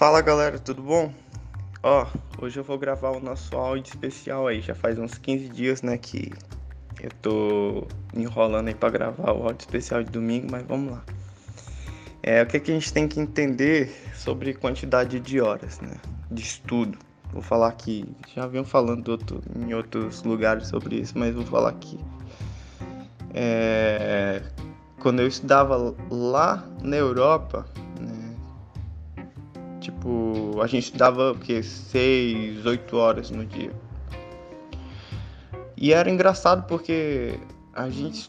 Fala galera, tudo bom? Ó, hoje eu vou gravar o nosso áudio especial aí. Já faz uns 15 dias, né, que eu tô enrolando aí pra gravar o áudio especial de domingo, mas vamos lá. É, o que, que a gente tem que entender sobre quantidade de horas, né, de estudo. Vou falar aqui, já venho falando outro, em outros lugares sobre isso, mas vou falar aqui. É, quando eu estudava lá na Europa, tipo, a gente estudava o que? 6, 8 horas no dia. E era engraçado porque a gente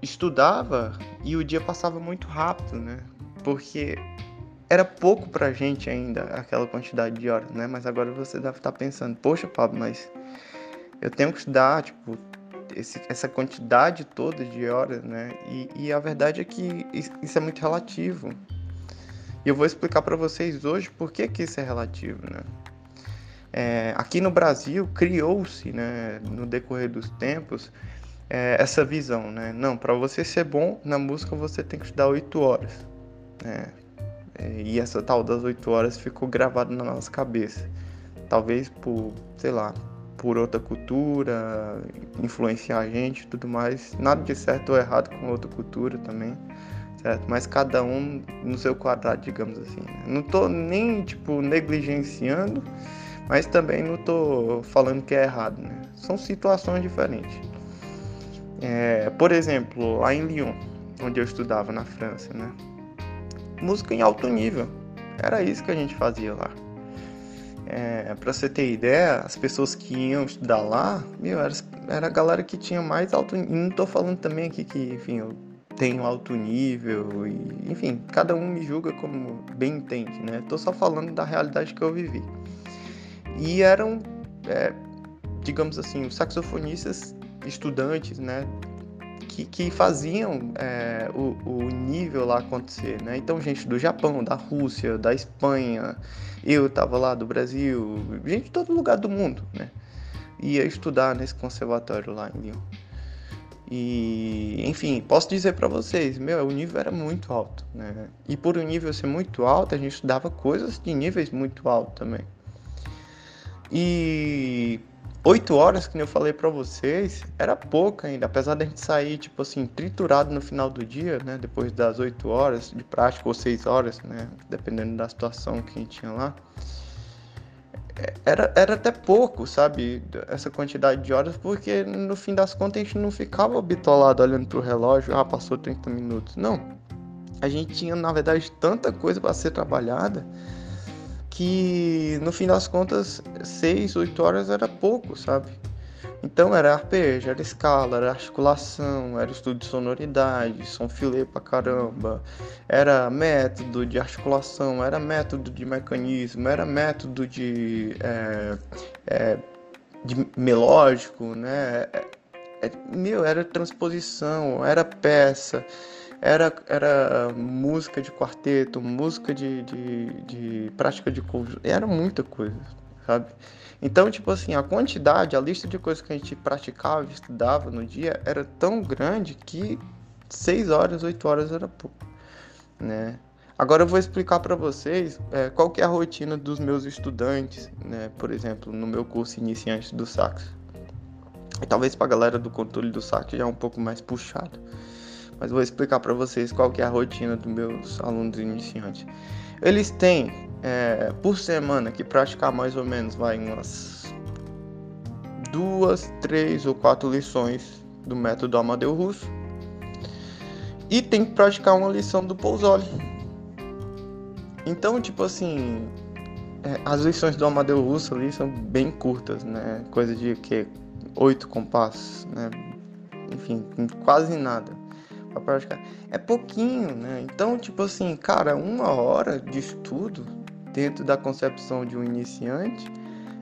estudava e o dia passava muito rápido, né? Porque era pouco pra gente ainda aquela quantidade de horas, né? Mas agora você deve estar pensando, poxa, Pablo, mas eu tenho que estudar, tipo, esse, essa quantidade toda de horas, né? E, e, a verdade é que isso é muito relativo. E eu vou explicar para vocês hoje por que, que isso é relativo, né? É, aqui no Brasil criou-se, né, no decorrer dos tempos, é, essa visão, né? Não, para você ser bom na música você tem que estudar oito horas, né? É, e essa tal das 8 horas ficou gravada na nossa cabeça. Talvez por, sei lá, por outra cultura, influenciar a gente e tudo mais. Nada de certo ou errado com outra cultura também, certo? Mas cada um no seu quadrado, digamos assim. Né? Não tô nem, tipo, negligenciando, mas também não tô falando que é errado, né? São situações diferentes. É, por exemplo, lá em Lyon, onde eu estudava na França, né? música em alto nível. Era isso que a gente fazia lá. É, pra você ter ideia, as pessoas que iam estudar lá, meu, era, era a galera que tinha mais alto nível. Não tô falando também aqui que, enfim, eu tenho alto nível e, enfim, cada um me julga como bem entende, né? Tô só falando da realidade que eu vivi. E eram, é, digamos assim, os saxofonistas estudantes, né? que, que faziam é, o, o, nível lá acontecer, né? Então, gente do Japão, da Rússia, da Espanha, eu tava lá do Brasil, gente de todo lugar do mundo, né? Ia estudar nesse conservatório lá em Lyon. E, enfim, posso dizer para vocês, meu, o nível era muito alto, né? E por o nível ser muito alto, a gente estudava coisas de níveis muito altos também. E Oito horas, que eu falei para vocês, era pouco ainda, apesar da gente sair, tipo assim, triturado no final do dia, né? Depois das oito horas de prática, ou seis horas, né? Dependendo da situação que a gente tinha lá. Era, era até pouco, sabe? Essa quantidade de horas, porque no fim das contas a gente não ficava bitolado olhando pro relógio, ah, passou 30 minutos. Não. A gente tinha, na verdade, tanta coisa para ser trabalhada que no fim das contas 6, 8 horas era pouco, sabe? Então era arpejo, era escala, era articulação, era estudo de sonoridade, som filé pra caramba, era método de articulação, era método de mecanismo, era método de, é, é, de melódico, né? É, é meu, era transposição, era peça, era, era música de quarteto, música de, de, de prática de conjunto, era muita coisa, sabe? Então, tipo assim, a quantidade, a lista de coisas que a gente praticava, estudava no dia era tão grande que 6 horas, 8 horas era pouco, né? Agora eu vou explicar para vocês é, qual que é a rotina dos meus estudantes, né? Por exemplo, no meu curso iniciante do sax. Talvez para a galera do controle do sax já é um pouco mais puxado mas vou explicar para vocês qual que é a rotina dos meus alunos iniciantes. Eles têm é, por semana que praticar mais ou menos vai umas duas, três ou quatro lições do método Amadeu Russo e tem que praticar uma lição do Pousoli. Então, tipo assim, é, as lições do Amadeu Russo ali são bem curtas, né? Coisa de que oito compassos, né? Enfim, quase nada pra praticar. É pouquinho, né? Então, tipo assim, cara, uma hora de estudo dentro da concepção de um iniciante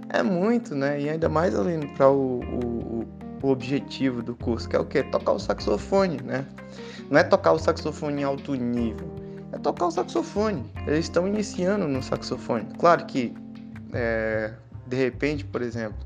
é muito, né? E ainda mais ali para o, o, o, objetivo do curso, que é o quê? Tocar o saxofone, né? Não é tocar o saxofone em alto nível, é tocar o saxofone. Eles estão iniciando no saxofone. Claro que, é, de repente, por exemplo,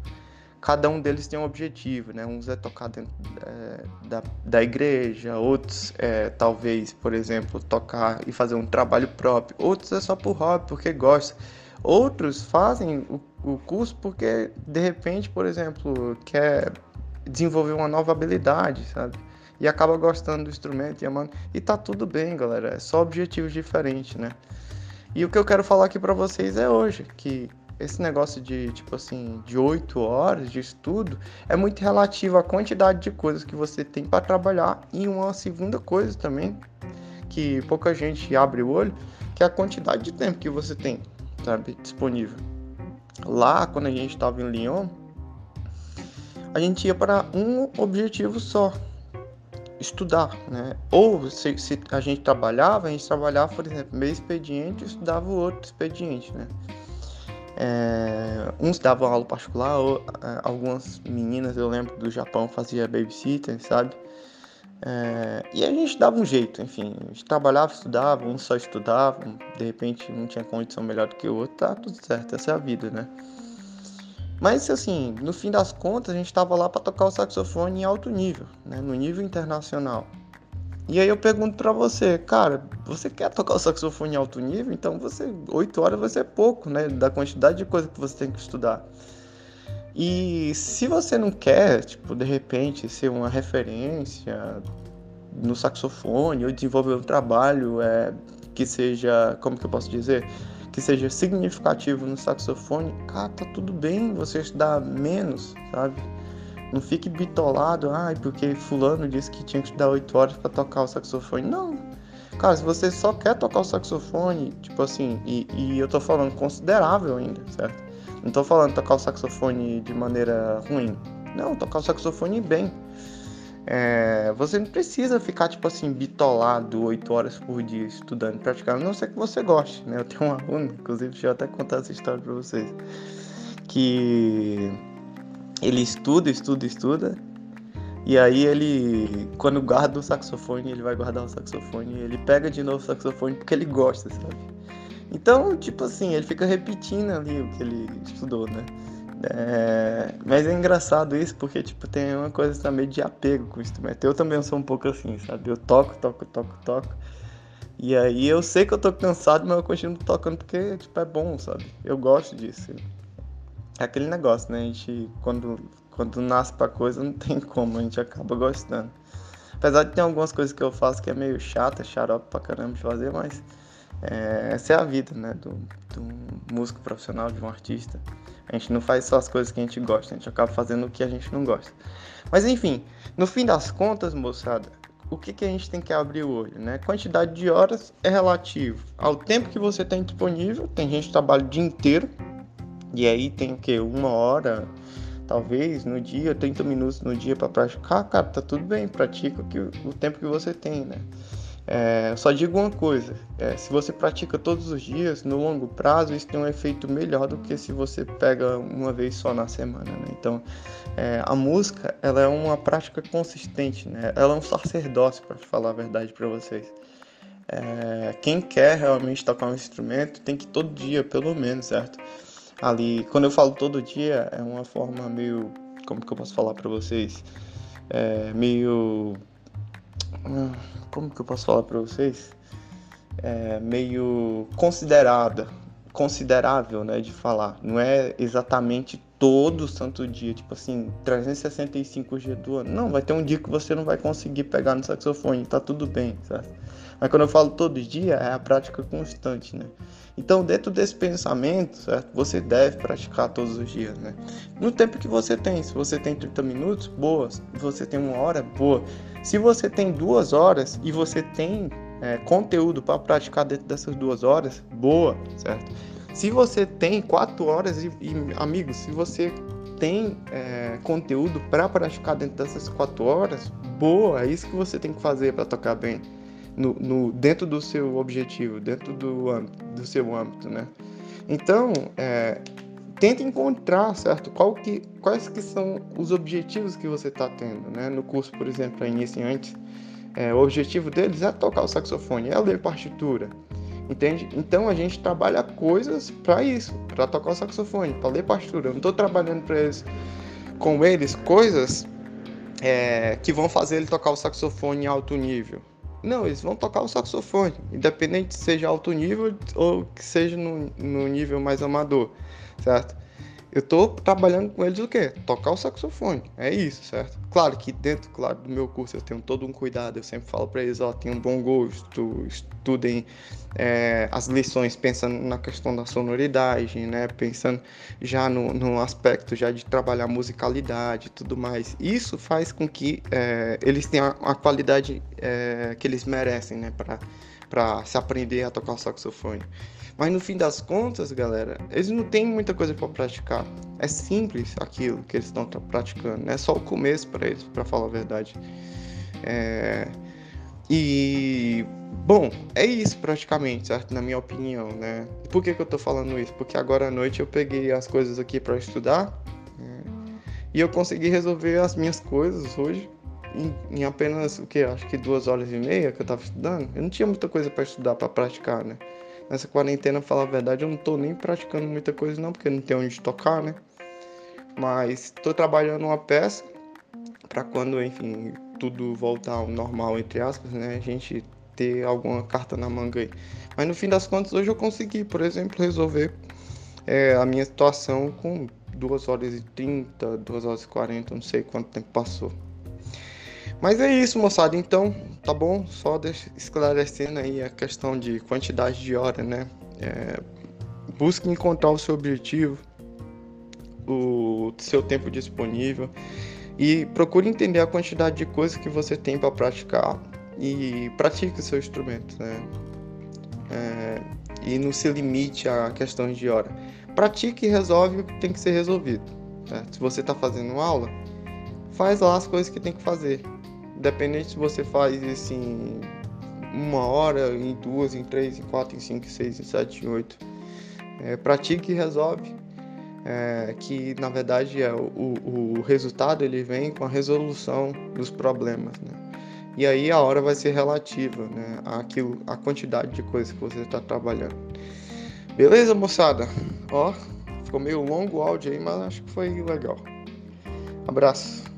cada um deles tem um objetivo, né? Uns é tocar dentro é, da, da igreja, outros é talvez, por exemplo, tocar e fazer um trabalho próprio, outros é só por hobby, porque gosta. Outros fazem o, o curso porque, de repente, por exemplo, quer desenvolver uma nova habilidade, sabe? E acaba gostando do instrumento e amando. E tá tudo bem, galera. É só objetivos diferentes, né? E o que eu quero falar aqui para vocês é hoje, que esse negócio de, tipo assim, de oito horas de estudo é muito relativo à quantidade de coisas que você tem para trabalhar. E uma segunda coisa também, que pouca gente abre o olho, que é a quantidade de tempo que você tem, sabe, disponível. Lá, quando a gente estava em Lyon, a gente ia para um objetivo só, estudar, né? Ou se, se, a gente trabalhava, a gente trabalhava, por exemplo, meio expediente estudava o outro expediente, né? É, uns davam aula particular, ou, é, algumas meninas, eu lembro do Japão, fazia babysitter, sabe? É, e a gente dava um jeito, enfim, a gente trabalhava, estudava, uns só estudavam, de repente um tinha condição melhor do que o outro, tá tudo certo, essa é a vida, né? Mas assim, no fim das contas, a gente estava lá para tocar o saxofone em alto nível, né? no nível internacional. E aí eu pergunto para você, cara, você quer tocar o saxofone em alto nível? Então você, oito horas vai ser pouco, né? Da quantidade de coisa que você tem que estudar. E se você não quer, tipo, de repente, ser uma referência no saxofone ou desenvolver um trabalho é, que seja, como que eu posso dizer? Que seja significativo no saxofone, cara, tá tudo bem você estudar menos, sabe? Não fique bitolado, ai, porque fulano disse que tinha que estudar 8 horas para tocar o saxofone. Não. Cara, se você só quer tocar o saxofone, tipo assim, e, e eu tô falando considerável ainda, certo? Não tô falando tocar o saxofone de maneira ruim. Não, tocar o saxofone bem. É, você não precisa ficar, tipo assim, bitolado 8 horas por dia estudando, praticando, a não ser que você goste, né? Eu tenho um aluno, inclusive, deixa eu até contar essa história pra vocês, que ele estuda, estuda, estuda. E aí ele, quando guarda o saxofone, ele vai guardar o saxofone, ele pega de novo o saxofone porque ele gosta, sabe? Então, tipo assim, ele fica repetindo ali o que ele estudou, né? É... Mas é engraçado isso porque, tipo, tem uma coisa também de apego com o instrumento. Eu também sou um pouco assim, sabe? Eu toco, toco, toco, toco. E aí eu sei que eu tô cansado, mas eu continuo tocando porque, tipo, é bom, sabe? Eu gosto disso é aquele negócio, né? A gente, quando, quando nasce pra coisa, não tem como, a gente acaba gostando. Apesar de ter algumas coisas que eu faço que é meio chata, xarope pra caramba de fazer, mas é, essa é a vida, né? Do, do músico profissional, de um artista. A gente não faz só as coisas que a gente gosta, a gente acaba fazendo o que a gente não gosta. Mas enfim, no fim das contas, moçada, o que, que a gente tem que abrir o olho, né? Quantidade de horas é relativo ao tempo que você tem disponível. Tem gente que trabalha o dia inteiro, e aí tem que? Uma hora, talvez, no dia, 30 minutos no dia para praticar, cara, tá tudo bem, pratica o, que, o tempo que você tem, né? É, só digo uma coisa: é, se você pratica todos os dias, no longo prazo, isso tem um efeito melhor do que se você pega uma vez só na semana. Né? Então, é, a música ela é uma prática consistente, né? ela é um sacerdócio, para falar a verdade para vocês. É, quem quer realmente tocar um instrumento tem que todo dia, pelo menos, certo? Ali. Quando eu falo todo dia, é uma forma meio. Como que eu posso falar para vocês? É meio. Hum, como que eu posso falar para vocês? É meio considerada, considerável, né, de falar. Não é exatamente todo santo dia, tipo assim, 365 dias do ano. Não, vai ter um dia que você não vai conseguir pegar no saxofone, tá tudo bem, certo? Mas quando eu falo todo dia, é a prática constante, né? Então, dentro desse pensamento, certo? Você deve praticar todos os dias, né? No tempo que você tem. Se você tem 30 minutos, boa. Se você tem uma hora, boa. Se você tem duas horas e você tem é, conteúdo para praticar dentro dessas duas horas, boa, certo? Se você tem quatro horas e, e amigos, se você tem é, conteúdo para praticar dentro dessas quatro horas, boa, é isso que você tem que fazer para tocar bem no, no, dentro do seu objetivo, dentro do, do seu âmbito, né? Então, é, tenta encontrar, certo? Qual que, quais que são os objetivos que você está tendo, né? No curso, por exemplo, para iniciantes, é, o objetivo deles é tocar o saxofone, é ler partitura, entende? Então a gente trabalha coisas para isso, para tocar o saxofone, para ler partitura. Eu não estou trabalhando para eles com eles coisas é, que vão fazer ele tocar o saxofone em alto nível. Não, eles vão tocar o saxofone, independente se seja alto nível ou que seja no, no nível mais amador, certo? Eu tô trabalhando com eles o quê? Tocar o saxofone. É isso, certo? Claro que dentro, claro, do meu curso eu tenho todo um cuidado. Eu sempre falo para eles, ó, tenham um bom gosto, estudem é, as lições pensando na questão da sonoridade, né? Pensando já no, no aspecto já de trabalhar musicalidade e tudo mais. Isso faz com que é, eles tenham a, qualidade é, que eles merecem, né? Para se aprender a tocar saxofone. Mas no fim das contas, galera, eles não têm muita coisa para praticar. É simples aquilo que eles estão praticando. É só o começo para eles, para falar a verdade. É... E bom, é isso praticamente, certo? Na minha opinião, né? Por que, que eu tô falando isso? Porque agora à noite eu peguei as coisas aqui para estudar né? e eu consegui resolver as minhas coisas hoje em, em apenas o que? Acho que duas horas e meia que eu tava estudando. Eu não tinha muita coisa para estudar, para praticar, né? Nessa quarentena, falar a verdade, eu não tô nem praticando muita coisa não, porque não tem onde tocar, né? Mas tô trabalhando uma peça para quando, enfim, tudo voltar ao normal, entre aspas, né? A gente ter alguma carta na manga aí. Mas no fim das contas, hoje eu consegui, por exemplo, resolver é, a minha situação com 2 horas e 30, 2 horas e 40, não sei quanto tempo passou. Mas é isso, moçada. Então, tá bom? Só esclarecendo aí a questão de quantidade de hora, né? É, busque encontrar o seu objetivo, o seu tempo disponível e procure entender a quantidade de coisas que você tem para praticar e pratique o seu instrumento, né? É, e não se limite a questões de hora. Pratique e resolve o que tem que ser resolvido. Né? Se você está fazendo aula, faz lá as coisas que tem que fazer Independente se você faz isso em uma hora, em duas, em três, em quatro, em cinco, em seis, em sete, em oito. É, pratique e resolve. É, que na verdade é o, o, o, resultado ele vem com a resolução dos problemas, né? E aí a hora vai ser relativa, né? Aquilo, a quantidade de coisas que você está trabalhando. Beleza, moçada? Ó, ficou meio longo o áudio aí, mas acho que foi legal. Abraço.